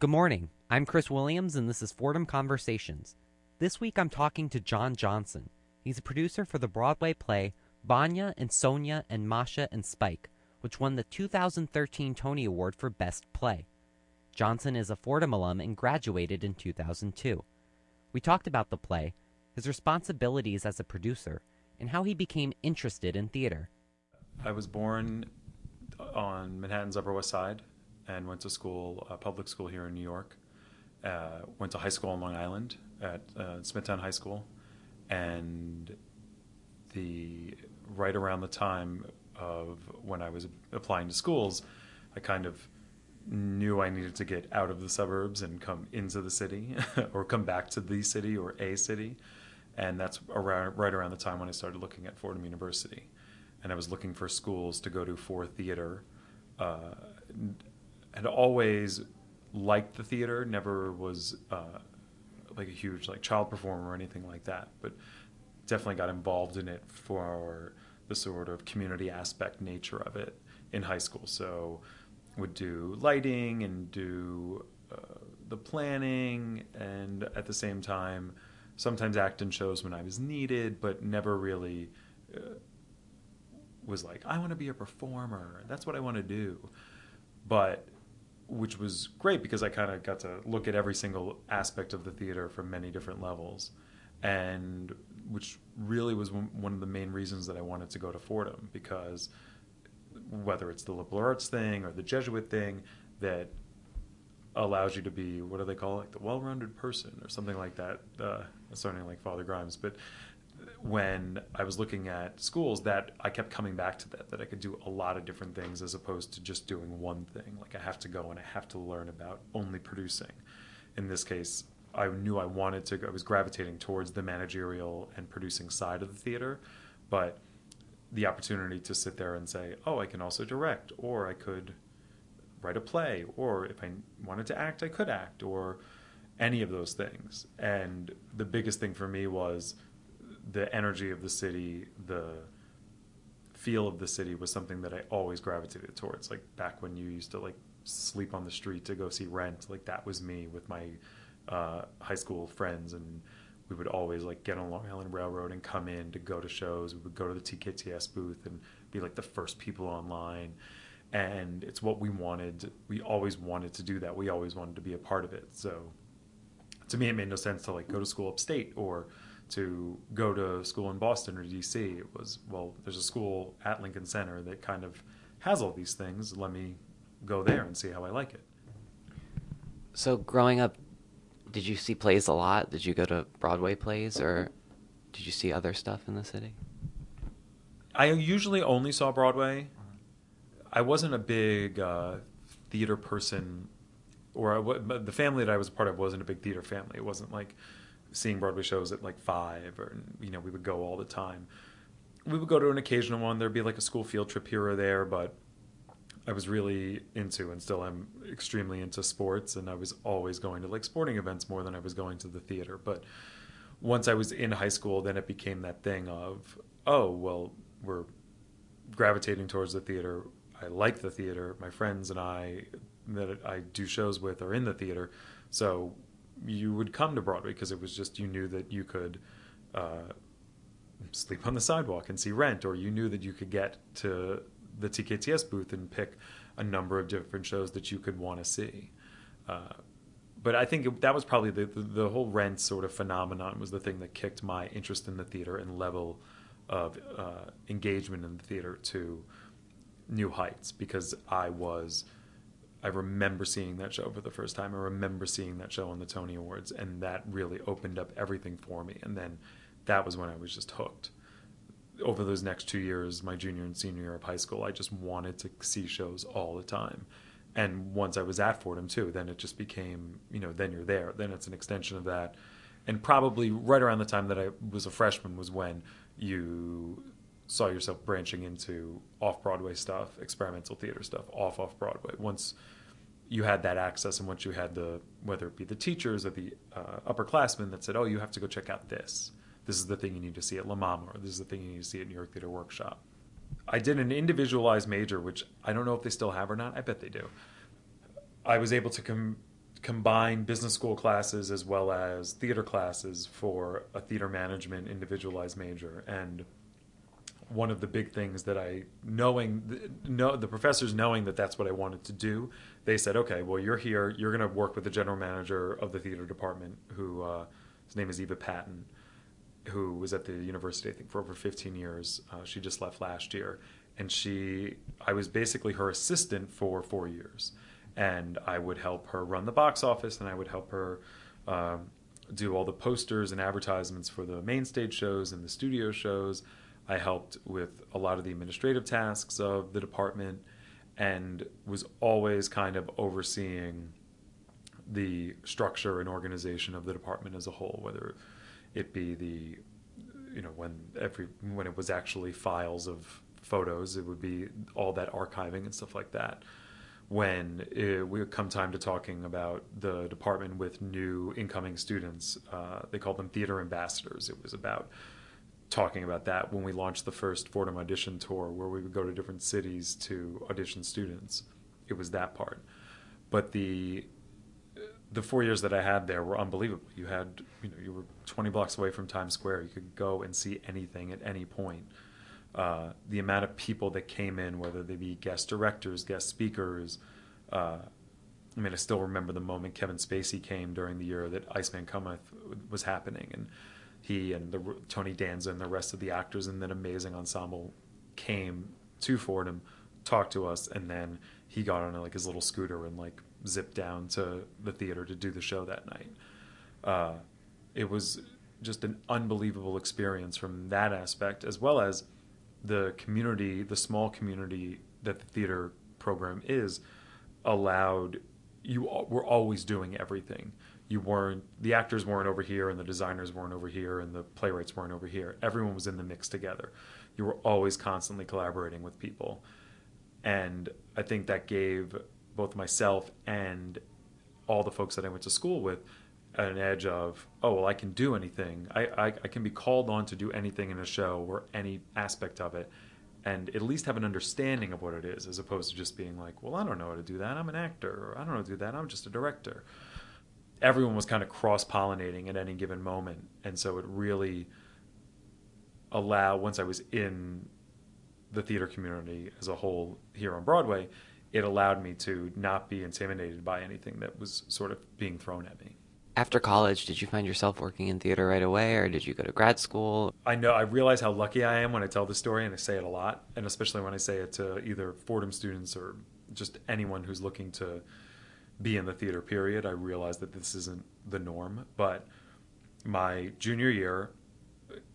Good morning. I'm Chris Williams, and this is Fordham Conversations. This week I'm talking to John Johnson. He's a producer for the Broadway play Vanya and Sonia and Masha and Spike, which won the 2013 Tony Award for Best Play. Johnson is a Fordham alum and graduated in 2002. We talked about the play, his responsibilities as a producer, and how he became interested in theater. I was born on Manhattan's Upper West Side and went to school, uh, public school here in New York. Uh, went to high school on Long Island at uh, Smithtown High School, and the right around the time of when I was applying to schools, I kind of knew I needed to get out of the suburbs and come into the city, or come back to the city or a city, and that's around right around the time when I started looking at Fordham University, and I was looking for schools to go to for theater. Uh, had always liked the theater, never was uh, like a huge like child performer or anything like that, but definitely got involved in it for the sort of community aspect nature of it in high school. So would do lighting and do uh, the planning, and at the same time, sometimes act in shows when I was needed, but never really uh, was like I want to be a performer. That's what I want to do. But which was great because I kind of got to look at every single aspect of the theater from many different levels, and which really was one of the main reasons that I wanted to go to Fordham because whether it's the liberal arts thing or the Jesuit thing that allows you to be what do they call it? Like the well-rounded person or something like that uh, sounding like father grimes. But when I was looking at schools that I kept coming back to that that I could do a lot of different things as opposed to just doing one thing. Like I have to go and I have to learn about only producing. In this case I knew I wanted to I was gravitating towards the managerial and producing side of the theater but the opportunity to sit there and say oh I can also direct or I could write a play or if I wanted to act I could act or any of those things. And the biggest thing for me was the energy of the city, the feel of the city was something that I always gravitated towards. Like back when you used to like sleep on the street to go see Rent, like that was me with my uh, high school friends, and we would always like get on Long Island Railroad and come in to go to shows. We would go to the TKTS booth and be like the first people online. And it's what we wanted. We always wanted to do that. We always wanted to be a part of it. So to me, it made no sense to like go to school upstate or to go to school in Boston or DC. It was, well, there's a school at Lincoln Center that kind of has all these things. Let me go there and see how I like it. So, growing up, did you see plays a lot? Did you go to Broadway plays or did you see other stuff in the city? I usually only saw Broadway. I wasn't a big uh, theater person, or the family that I was a part of wasn't a big theater family. It wasn't like seeing Broadway shows at like five, or you know, we would go all the time. We would go to an occasional one. There'd be like a school field trip here or there, but I was really into and still I'm extremely into sports, and I was always going to like sporting events more than I was going to the theater. But once I was in high school, then it became that thing of, oh, well, we're gravitating towards the theater. I like the theater. My friends and I that I do shows with are in the theater. So you would come to Broadway because it was just you knew that you could uh, sleep on the sidewalk and see Rent, or you knew that you could get to the TKTS booth and pick a number of different shows that you could want to see. Uh, but I think it, that was probably the, the, the whole Rent sort of phenomenon was the thing that kicked my interest in the theater and level of uh, engagement in the theater to new heights because I was I remember seeing that show for the first time. I remember seeing that show on the Tony Awards, and that really opened up everything for me. And then that was when I was just hooked. Over those next two years, my junior and senior year of high school, I just wanted to see shows all the time. And once I was at Fordham too, then it just became, you know, then you're there. Then it's an extension of that. And probably right around the time that I was a freshman was when you saw yourself branching into off Broadway stuff, experimental theater stuff, off off Broadway. Once you had that access, and once you had the whether it be the teachers or the uh, upperclassmen that said, "Oh, you have to go check out this. This is the thing you need to see at La Mama, or this is the thing you need to see at New York Theater Workshop." I did an individualized major, which I don't know if they still have or not. I bet they do. I was able to com- combine business school classes as well as theater classes for a theater management individualized major and one of the big things that I knowing know the professors knowing that that's what I wanted to do they said okay well you're here. You're going to work with the general manager of the theater department who uh, his name is Eva Patton who was at the university I think for over 15 years. Uh, she just left last year. And she I was basically her assistant for 4 years. And I would help her run the box office, and I would help her um, do all the posters and advertisements for the main stage shows and the studio shows. I helped with a lot of the administrative tasks of the department, and was always kind of overseeing the structure and organization of the department as a whole, whether it be the you know when every when it was actually files of photos, it would be all that archiving and stuff like that when it, we come time to talking about the department with new incoming students. Uh, they called them theater ambassadors. It was about talking about that when we launched the first Fordham audition tour, where we would go to different cities to audition students. It was that part, but the the four years that I had there were unbelievable. You had, you know, you were 20 blocks away from Times Square. You could go and see anything at any point. Uh, the amount of people that came in, whether they be guest directors, guest speakers. Uh, I mean, I still remember the moment Kevin Spacey came during the year that Iceman Cometh was happening, and he and the, Tony Danza and the rest of the actors in that amazing ensemble came to Fordham, talked to us, and then he got on like his little scooter and like zipped down to the theater to do the show that night. Uh, it was just an unbelievable experience from that aspect, as well as the community, the small community that the theater program is, allowed you were always doing everything. You weren't the actors weren't over here and the designers weren't over here and the playwrights weren't over here. Everyone was in the mix together. You were always constantly collaborating with people. And I think that gave both myself and all the folks that I went to school with an edge of oh well I can do anything I, I, I can be called on to do anything in a show or any aspect of it and at least have an understanding of what it is as opposed to just being like well I don't know how to do that I'm an actor or I don't know how to do that I'm just a director everyone was kind of cross pollinating at any given moment and so it really allowed once I was in the theater community as a whole here on Broadway it allowed me to not be intimidated by anything that was sort of being thrown at me after college, did you find yourself working in theater right away, or did you go to grad school? I know I realize how lucky I am when I tell the story, and I say it a lot, and especially when I say it to either Fordham students or just anyone who's looking to be in the theater. Period. I realize that this isn't the norm, but my junior year,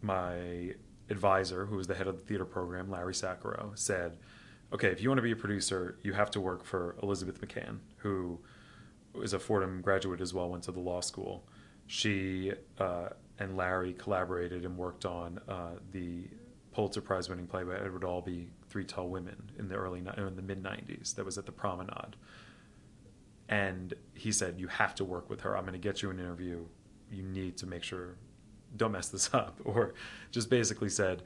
my advisor, who was the head of the theater program, Larry Sacharow, said, "Okay, if you want to be a producer, you have to work for Elizabeth McCann, who is a Fordham graduate as well, went to the law school. She uh, and Larry collaborated and worked on uh, the Pulitzer Prize winning play by Edward Albee, Three Tall Women, in the early in the mid '90s. That was at the Promenade. And he said, "You have to work with her. I'm going to get you an interview. You need to make sure, don't mess this up." Or just basically said,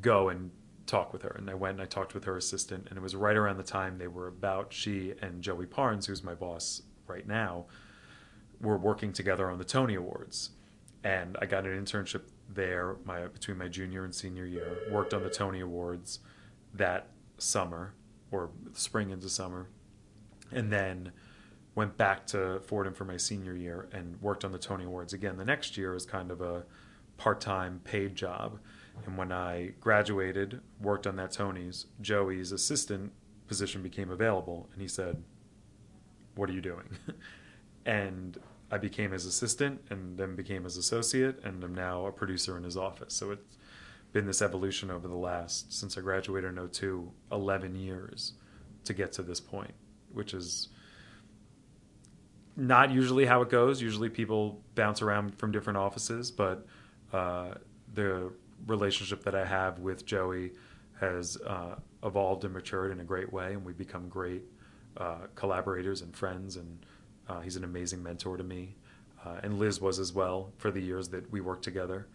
"Go and talk with her. And I went and I talked with her assistant, and it was right around the time they were about, she and Joey Parnes, who's my boss right now, were working together on the Tony Awards. And I got an internship there my between my junior and senior year, worked on the Tony Awards that summer or spring into summer. And then went back to Fordham for my senior year and worked on the Tony Awards again the next year as kind of a part-time paid job and when I graduated, worked on that Tony's, Joey's assistant position became available, and he said, "What are you doing?" and I became his assistant, and then became his associate, and I'm now a producer in his office. So it's been this evolution over the last since I graduated in 02, 11 years to get to this point, which is not usually how it goes. Usually people bounce around from different offices, but uh, the relationship that I have with Joey has uh, evolved and matured in a great way, and we've become great uh, collaborators and friends. And uh, he's an amazing mentor to me, uh, and Liz was as well for the years that we worked together.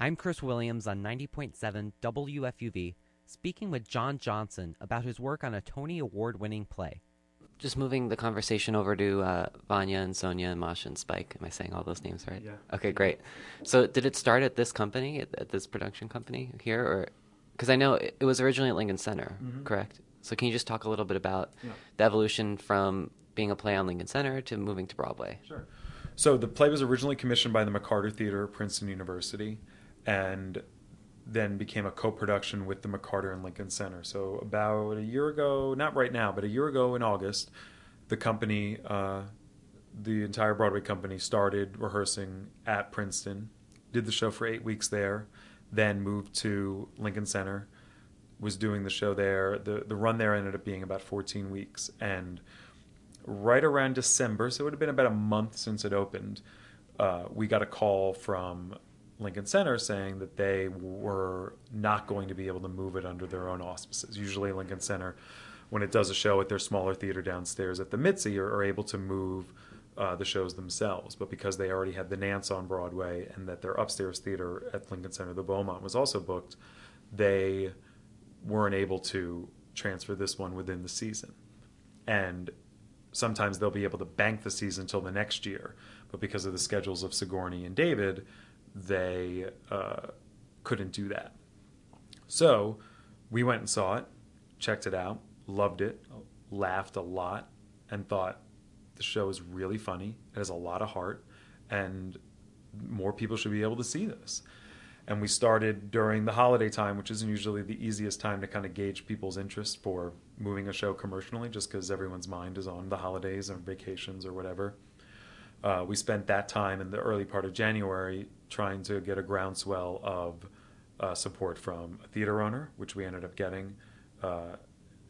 I'm Chris Williams on 90.7 WFUV, speaking with John Johnson about his work on a Tony Award-winning play. Just moving the conversation over to uh, Vanya and Sonia and Masha and Spike. Am I saying all those names right? Yeah. Okay, great. So, did it start at this company, at, at this production company here, or because I know it, it was originally at Lincoln Center, Mhm. correct? So, can you just talk a little bit about Yeah. the evolution from being a play on Lincoln Center to moving to Broadway? Sure. So the play was originally commissioned by the McCarter Theater at Princeton University, and then became a co-production with the McCarter and Lincoln Center. So about a year ago, not right now, but a year ago in August, the company, uh, the entire Broadway company, started rehearsing at Princeton, did the show for eight weeks there, then moved to Lincoln Center, was doing the show there. the The run there ended up being about 14 weeks, and right around December, so it would have been about a month since it opened, uh, we got a call from Lincoln Center saying that they were not going to be able to move it under their own auspices. Usually, Lincoln Center, when it does a show at their smaller theater downstairs at the Mitzi, are, are able to move uh, the shows themselves. But because they already had the Nance on Broadway and that their upstairs theater at Lincoln Center, the Beaumont, was also booked, they weren't able to transfer this one within the season. And sometimes they'll be able to bank the season until the next year. But because of the schedules of Sigourney and David, they uh, couldn't do that. So we went and saw it, checked it out, loved it, laughed a lot, and thought the show is really funny. It has a lot of heart, and more people should be able to see this. And we started during the holiday time, which isn't usually the easiest time to kind of gauge people's interest for moving a show commercially, just because everyone's mind is on the holidays or vacations or whatever. Uh, we spent that time in the early part of January trying to get a groundswell of uh, support from a theater owner, which we ended up getting, uh,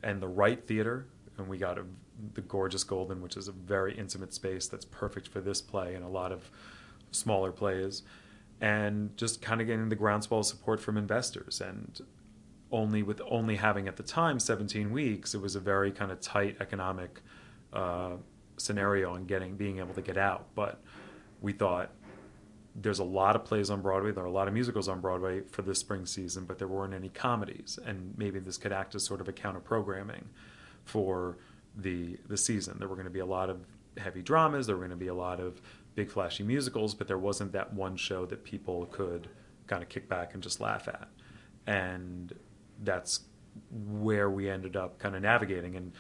and the right Theater, and we got a, the gorgeous Golden, which is a very intimate space that's perfect for this play and a lot of smaller plays, and just kind of getting the groundswell of support from investors. And only with only having at the time 17 weeks, it was a very kind of tight economic uh, scenario and getting being able to get out. But we thought there's a lot of plays on Broadway, there are a lot of musicals on Broadway for this spring season, but there weren't any comedies, and maybe this could act as sort of a counter programming for the the season. There were going to be a lot of heavy dramas, there were going to be a lot of big flashy musicals, but there wasn't that one show that people could kind of kick back and just laugh at. And that's where we ended up kind of navigating and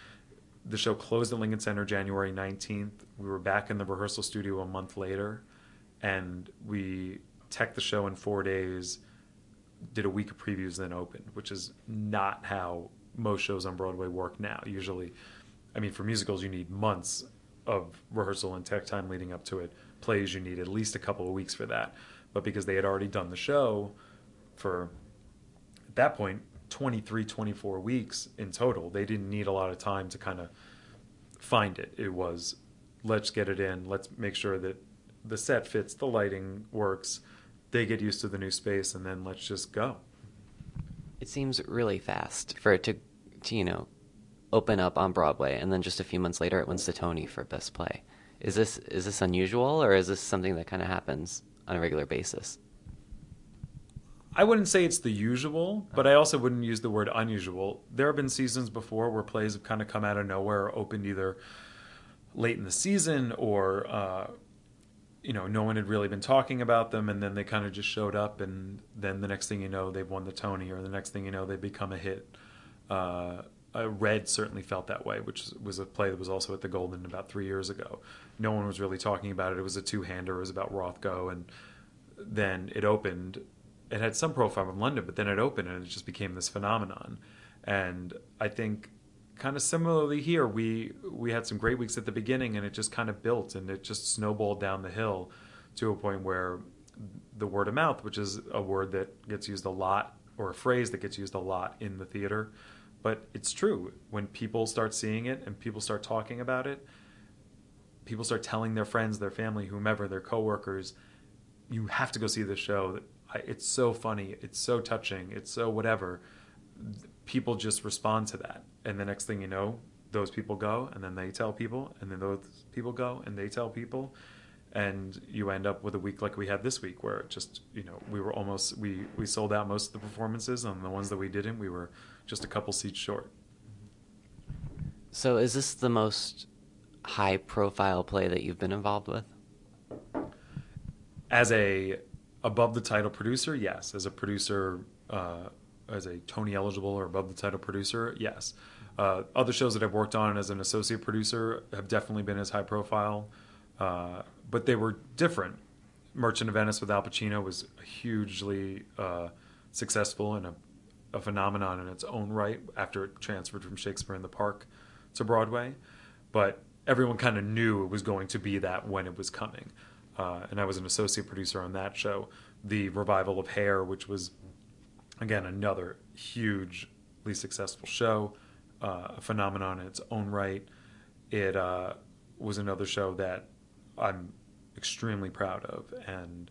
the show closed at Lincoln Center January 19th. We were back in the rehearsal studio a month later, and we teched the show in four days, did a week of previews, then opened, which is not how most shows on Broadway work now. Usually, I mean, for musicals, you need months of rehearsal and tech time leading up to it. Plays, you need at least a couple of weeks for that. But because they had already done the show for, at that point, 23, 24 weeks in total. They didn't need a lot of time to kind of find it. It was, let's get it in, let's make sure that the set fits, the lighting works, they get used to the new space, and then let's just go. It seems really fast for it to, to you know, open up on Broadway, and then just a few months later, it wins the Tony for Best Play. Is this is this unusual, or is this something that kind of happens on a regular basis? I wouldn't say it's the usual, but I also wouldn't use the word unusual. There have been seasons before where plays have kind of come out of nowhere opened either late in the season or, uh, you know, no one had really been talking about them, and then they kind of just showed up, and then the next thing you know, they've won the Tony, or the next thing you know, they become a hit. Uh, Red certainly felt that way, which was a play that was also at the Golden about three years ago. No one was really talking about it. It was a two-hander. It was about Rothko, and then it opened. It had some profile from London, but then it opened and it just became this phenomenon. And I think, kind of similarly here, we we had some great weeks at the beginning, and it just kind of built and it just snowballed down the hill to a point where the word of mouth, which is a word that gets used a lot or a phrase that gets used a lot in the theater, but it's true when people start seeing it and people start talking about it people start telling their friends their family whomever their coworkers you have to go see this show it's so funny it's so touching it's so whatever people just respond to that and the next thing you know those people go and then they tell people and then those people go and they tell people and you end up with a week like we had this week where it just you know we were almost we we sold out most of the performances and the ones that we didn't we were just a couple seats short So, is this the most high profile play that you've been involved with? As a above the title producer, yes. As a producer, uh, as a Tony eligible or above the title producer, yes. Uh, other shows that I've worked on as an associate producer have definitely been as high profile, uh, but they were different. Merchant of Venice with Al Pacino was hugely uh, successful and a, a, phenomenon in its own right after it transferred from Shakespeare in the Park to Broadway. But everyone kind of knew it was going to be that when it was coming. Uh, and I was an associate producer on that show. The revival of Hair, which was, again, another hugely successful show uh, a phenomenon in its own right. It uh, was another show that I'm extremely proud of and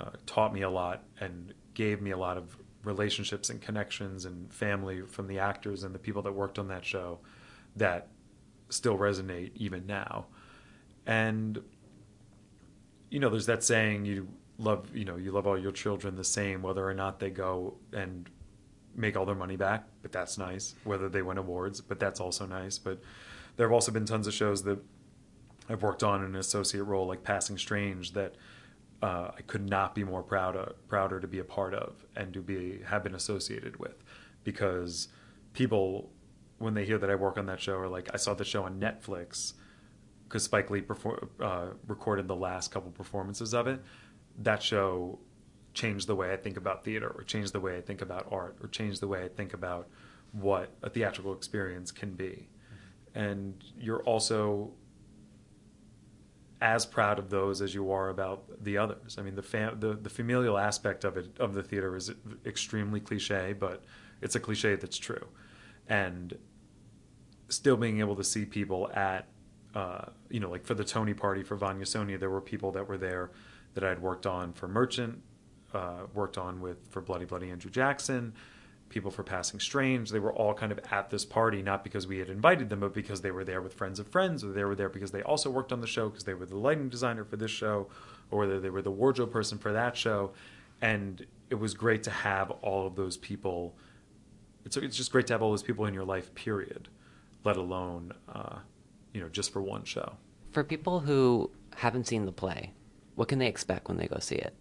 uh, taught me a lot and gave me a lot of relationships and connections and family from the actors and the people that worked on that show that still resonate even now. And you know, there's that saying you love, you know, you love all your children the same whether or not they go and make all their money back, but that's nice. Whether they win awards, but that's also nice. But there have also been tons of shows that I've worked on in an associate role, like Passing Strange, that uh, I could not be more proud of, prouder to be a part of and to be have been associated with, because people when they hear that I work on that show are like, I saw the show on Netflix because Spike Lee perfor- uh, recorded the last couple performances of it. That show changed the way I think about theater or changed the way I think about art or changed the way I think about what a theatrical experience can be. And you're also as proud of those as you are about the others. I mean, the fam- the, the familial aspect of it of the theater is extremely cliche, but it's a cliche that's true. And still being able to see people at, uh, you know, like for the Tony party for Vanya Sonia, there were people that were there that I'd worked on for Merchant, uh, worked on with for Bloody Bloody Andrew Jackson, people for Passing Strange. They were all kind of at this party, not because we had invited them, but because they were there with friends of friends, or they were there because they also worked on the show because they were the lighting designer for this show, or whether they were the wardrobe person for that show. And it was great to have all of those people. It's, it's just great to have all those people in your life, period, let alone, uh, you know, just for one show. For people who haven't seen the play, what can they expect when they go see it?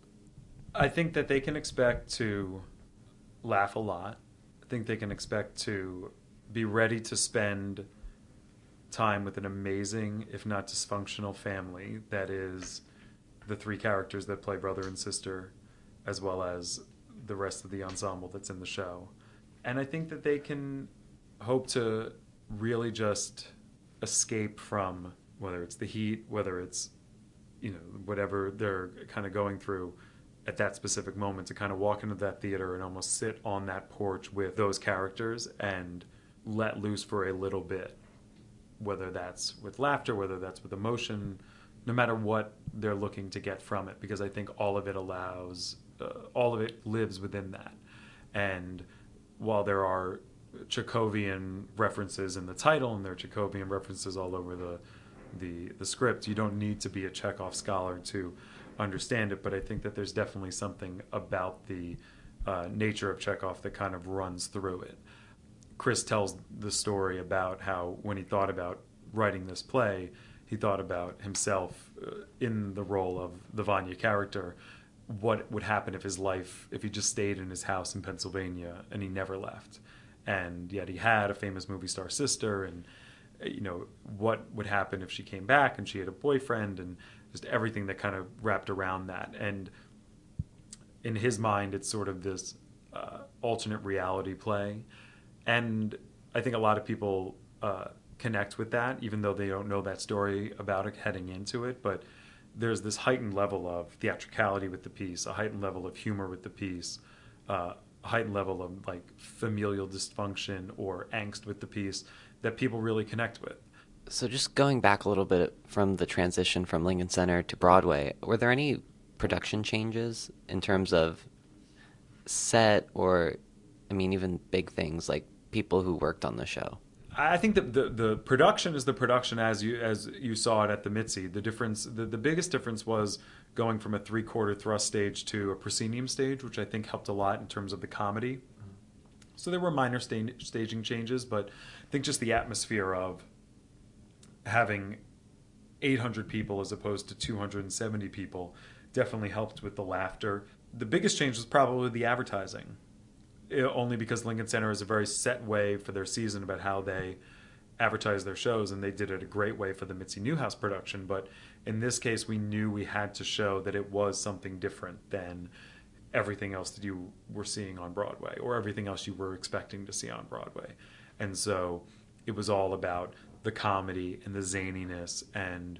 I think that they can expect to laugh a lot. I think they can expect to be ready to spend time with an amazing, if not dysfunctional, family that is the three characters that play brother and sister, as well as the rest of the ensemble that's in the show. And I think that they can hope to really just escape from whether it's the heat, whether it's you know whatever they're kind of going through at that specific moment to kind of walk into that theater and almost sit on that porch with those characters and let loose for a little bit. Whether that's with laughter whether that's with emotion no matter what they're looking to get from it because i think all of it allows uh, all of it lives within that. And while there are chekhovian references in the title and there are chekhovian references all over the the, the script you don't need to be a chekhov scholar to understand it, but I think that there's definitely something about the uh, nature of Chekhov that kind of runs through it. Chris tells the story about how when he thought about writing this play, he thought about himself uh, in the role of the Vanya character. What would happen if his life, if he just stayed in his house in Pennsylvania and he never left? And yet he had a famous movie star sister, and you know what would happen if she came back and she had a boyfriend, and just everything that kind of wrapped around that. And in his mind, it's sort of this uh, alternate reality play. And I think a lot of people uh, connect with that, even though they don't know that story about it heading into it. But there's this heightened level of theatricality with the piece, a heightened level of humor with the piece, uh, heightened level of like familial dysfunction or angst with the piece that people really connect with. So, just going back a little bit from the transition from Lincoln Center to Broadway, were there any production changes in terms of set or, I mean, even big things like people who worked on the show? I think that the, the production is the production as you as you saw it at the Mitzi. The difference, the, the biggest difference was going from a three quarter thrust stage to a proscenium stage, which I think helped a lot in terms of the comedy. So there were minor sta- staging changes, but I think just the atmosphere of having 800 people as opposed to 270 people definitely helped with the laughter. The biggest change was probably the advertising, only because Lincoln Center is a very set way for their season about how they advertise their shows, and they did it a great way for the Mitzi Newhouse production. But in this case, we knew we had to show that it was something different than everything else that you were seeing on Broadway or everything else you were expecting to see on Broadway. And so it was all about the comedy and the zaniness and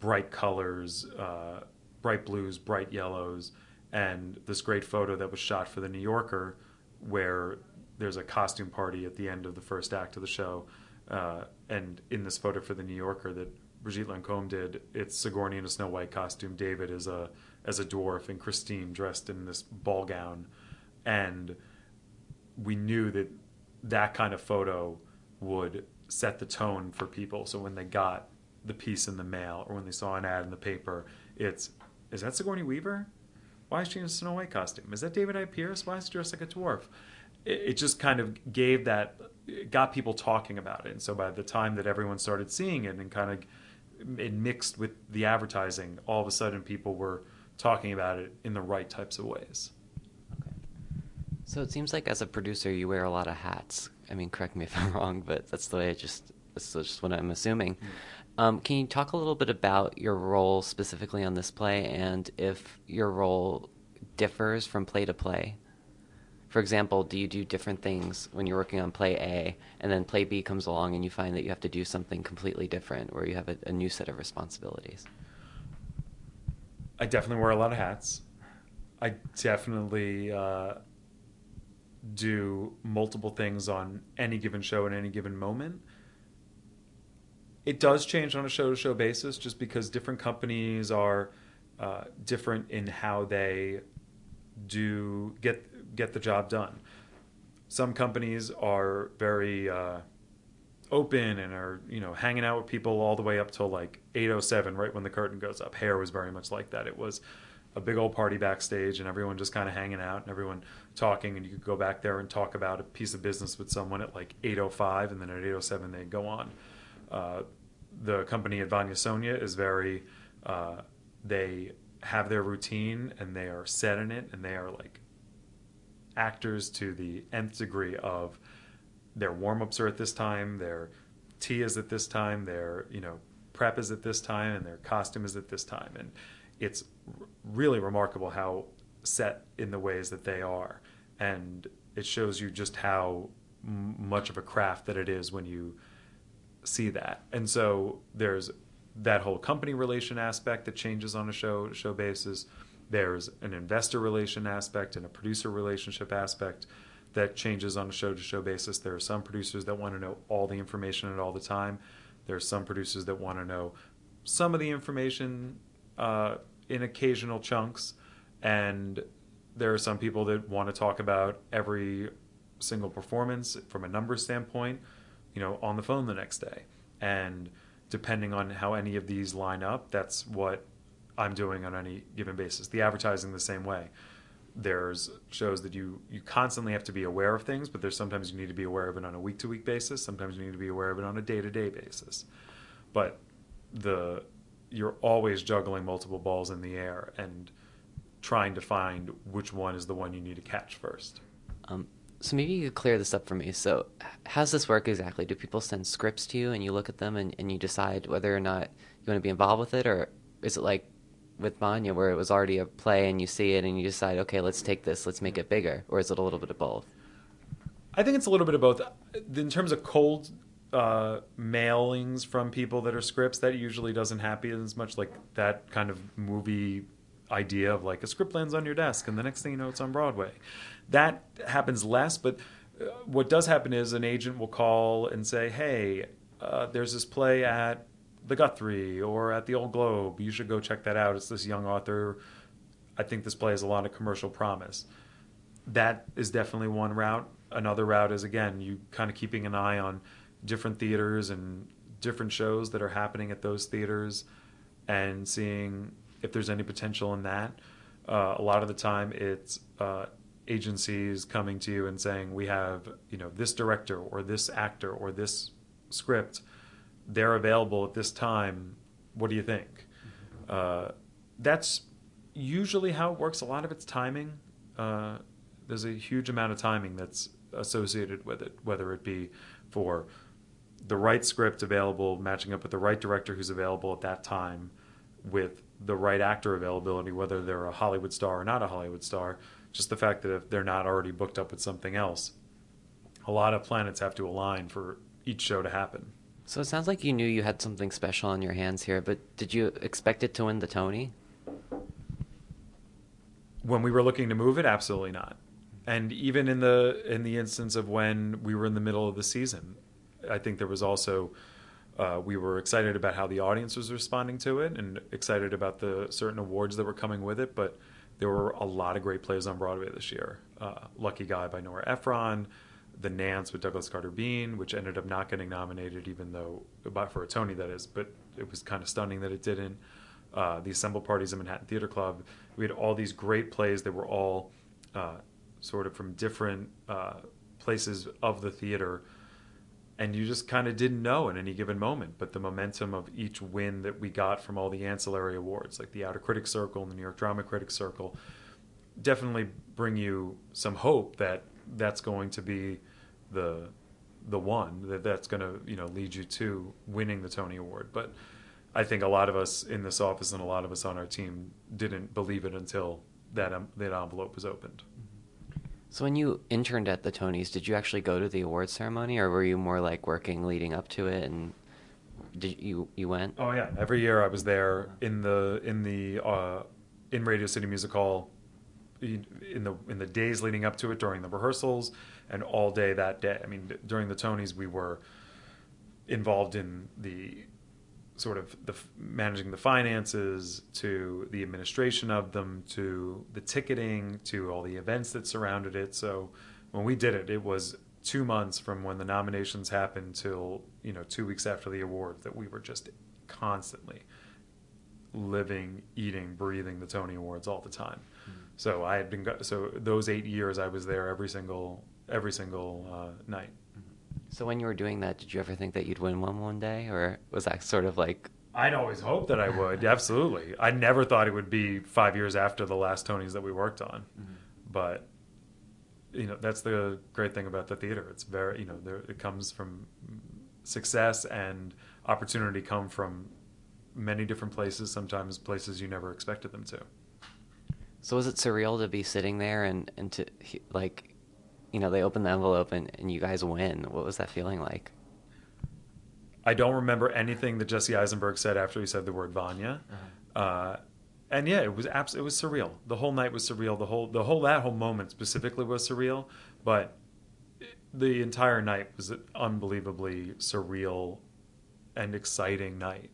bright colors, uh, bright blues, bright yellows, and this great photo that was shot for the New Yorker where there's a costume party at the end of the first act of the show. Uh, and in this photo for the New Yorker that Brigitte Lacombe did, it's Sigourney in a Snow White costume, David is a as a dwarf, and Kristine dressed in this ball gown, and we knew that that kind of photo would set the tone for people. So when they got the piece in the mail or when they saw an ad in the paper, it's is that Sigourney Weaver? Why is she in a Snow White costume? Is that David Hyde Pierce? Why is he dressed like a dwarf? It, it just kind of gave that, got people talking about it. And so by the time that everyone started seeing it and kind of it mixed with the advertising, all of a sudden people were talking about it in the right types of ways. Okay. So it seems like as a producer, you wear a lot of hats. I mean, correct me if I'm wrong, but that's the way I just that's just what I'm assuming. Hmm. Um, can you talk a little bit about your role specifically on this play, and if your role differs from play to play? For example, do you do different things when you're working on play A, and then play B comes along, and you find that you have to do something completely different, where you have a, a new set of responsibilities? I definitely wear a lot of hats. I definitely uh, do multiple things on any given show in any given moment. It does change on a show to show basis just because different companies are uh, different in how they do get get the job done. Some companies are very uh, open and are you know hanging out with people all the way up till like 807 right when the curtain goes up. Hair was very much like that. It was a big old party backstage and everyone just kind of hanging out and everyone talking and you could go back there and talk about a piece of business with someone at like 805 and then at 807 they go on. Uh, the company at Vanya Sonia is very uh, they have their routine and they are set in it and they are like actors to the nth degree of their warm ups are at this time, their tea is at this time, their you know prep is at this time, and their costume is at this time, and it's really remarkable how set in the ways that they are, and it shows you just how much of a craft that it is when you see that. And so there's that whole company relation aspect that changes on a show show basis. There's an investor relation aspect and a producer relationship aspect that changes on a show to show basis. There are some producers that want to know all the information at all the time. There are some producers that want to know some of the information uh, in occasional chunks. And there are some people that want to talk about every single performance from a number standpoint, you know, on the phone the next day. And depending on how any of these line up, that's what I'm doing on any given basis. The advertising the same way there's shows that you you constantly have to be aware of things, but there's sometimes you need to be aware of it on a week to week basis. Sometimes you need to be aware of it on a day to day basis. But the you're always juggling multiple balls in the air and trying to find which one is the one you need to catch first. Um, so maybe you could clear this up for me. So how's this work exactly? Do people send scripts to you and you look at them and, and you decide whether or not you want to be involved with it, or is it like with Vanya where it was already a play and you see it and you decide, okay, let's take this, let's make it bigger? Or is it a little bit of both? I think it's a little bit of both. In terms of cold uh, mailings from people that are scripts, that usually doesn't happen as much like that kind of movie idea of like a script lands on your desk and the next thing you know it's on Broadway. That happens less, but uh, what does happen is an agent will call and say, hey, uh, there's this play at the Guthrie or at the Old Globe. You should go check that out. It's this young author. I think this play has a lot of commercial promise. That is definitely one route. Another route is again you kind of keeping an eye on different theaters and different shows that are happening at those theaters and seeing if there's any potential in that. Uh, a lot of the time, it's uh, agencies coming to you and saying, "We have, you know, this director or this actor or this script they're available at this time. What do you think? Uh, that's usually how it works. A lot of it's timing. Uh, there's a huge amount of timing that's associated with it, whether it be for the right script available, matching up with the right director who's available at that time, with the right actor availability, whether they're a Hollywood star or not a Hollywood star. Just the fact that if they're not already booked up with something else, a lot of planets have to align for each show to happen. So it sounds like you knew you had something special on your hands here, but did you expect it to win the Tony? When we were looking to move it, absolutely not. And even in the in the instance of when we were in the middle of the season, I think there was also uh, we were excited about how the audience was responding to it and excited about the certain awards that were coming with it. But there were a lot of great plays on Broadway this year. Uh, Lucky Guy by Nora Ephron, The Nance with Douglas Carter Beane, which ended up not getting nominated, even though for a Tony that is. But it was kind of stunning that it didn't. Uh, the Assembled Parties at Manhattan Theater Club. We had all these great plays that were all uh, sort of from different uh, places of the theater and you just kind of didn't know in any given moment. But the momentum of each win that we got from all the ancillary awards, like the Outer Critics Circle and the New York Drama Critics Circle, definitely bring you some hope that that's going to be the the one that that's going to you know lead you to winning the Tony Award. But I think a lot of us in this office and a lot of us on our team didn't believe it until that um, that envelope was opened. So when you interned at the Tonys, did you actually go to the awards ceremony, or were you more like working leading up to it? And did you you went? Oh yeah, every year I was there in the in the uh, in Radio City Music Hall in the in the days leading up to it during the rehearsals and all day that day. I mean, during the Tonys we were involved in the sort of the managing the finances to the administration of them to the ticketing to all the events that surrounded it. So when we did it it was two months from when the nominations happened till you know two weeks after the awards that we were just constantly living eating breathing the tony awards all the time. Mm-hmm. so i had been so those eight years i was there every single every single uh, night so when you were doing that, did you ever think that you'd win one one day, or was that sort of like? I'd always hoped that I would. Absolutely, I never thought it would be five years after the last Tonys that we worked on, mm-hmm. but you know that's the great thing about the theater. It's very you know there, it comes from success and opportunity come from many different places. Sometimes places you never expected them to. So was it surreal to be sitting there and and to like you know, they open the envelope and, and you guys win. What was that feeling like? I don't remember anything that Jesse Eisenberg said after he said the word Vanya. Uh-huh. Uh, and yeah, it was abs- it was surreal. The whole night was surreal. The whole the whole that whole moment specifically was surreal. But the entire night was an unbelievably surreal and exciting night.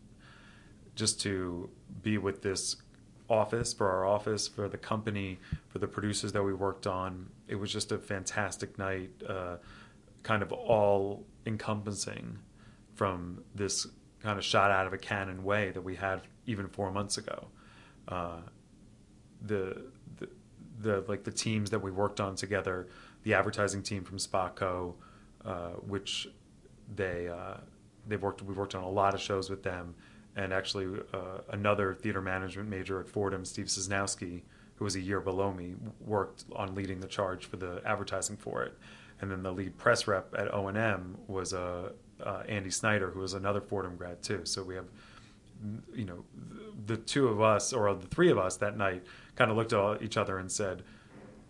Just to be with this office, for our office, for the company, for the producers that we worked on. It was just a fantastic night, uh, kind of all encompassing from this kind of shot out of a cannon way that we had even four months ago. Uh, the, the, the like the teams that we worked on together, the advertising team from Spotco, uh, which they uh, they've worked we've worked on a lot of shows with them and actually uh, another theater management major at Fordham, Steve Sosnowski, who was a year below me, worked on leading the charge for the advertising for it. And then the lead press rep at O&M was uh, uh, Andy Snyder, who was another Fordham grad too. So we have, you know, the two of us or the three of us that night kind of looked at each other and said,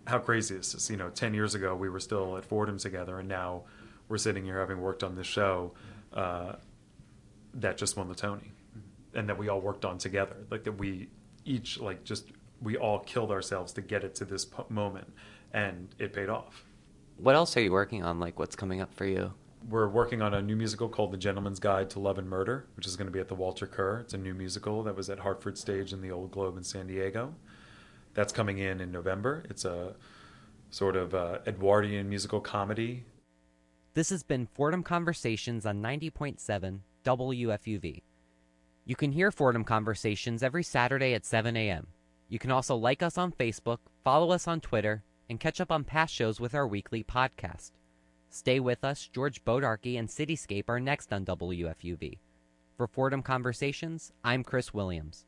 "How crazy is this?" You know, ten years ago we were still at Fordham together, and now we're sitting here having worked on this show uh, that just won the Tony and that we all worked on together. Like that we each like just we all killed ourselves to get it to this moment, and it paid off. What else are you working on? Like what's coming up for you? We're working on a new musical called The Gentleman's Guide to Love and Murder, which is going to be at the Walter Kerr. It's a new musical that was at Hartford Stage in the Old Globe in San Diego. That's coming in in November. It's a sort of uh, Edwardian musical comedy. This has been Fordham Conversations on 90.7 WFUV. You can hear Fordham Conversations every Saturday at 7 a.m. You can also like us on Facebook, follow us on Twitter, and catch up on past shows with our weekly podcast. Stay with us, George Bodarky and Cityscape are next on WFUV. For Fordham Conversations, I'm Chris Williams.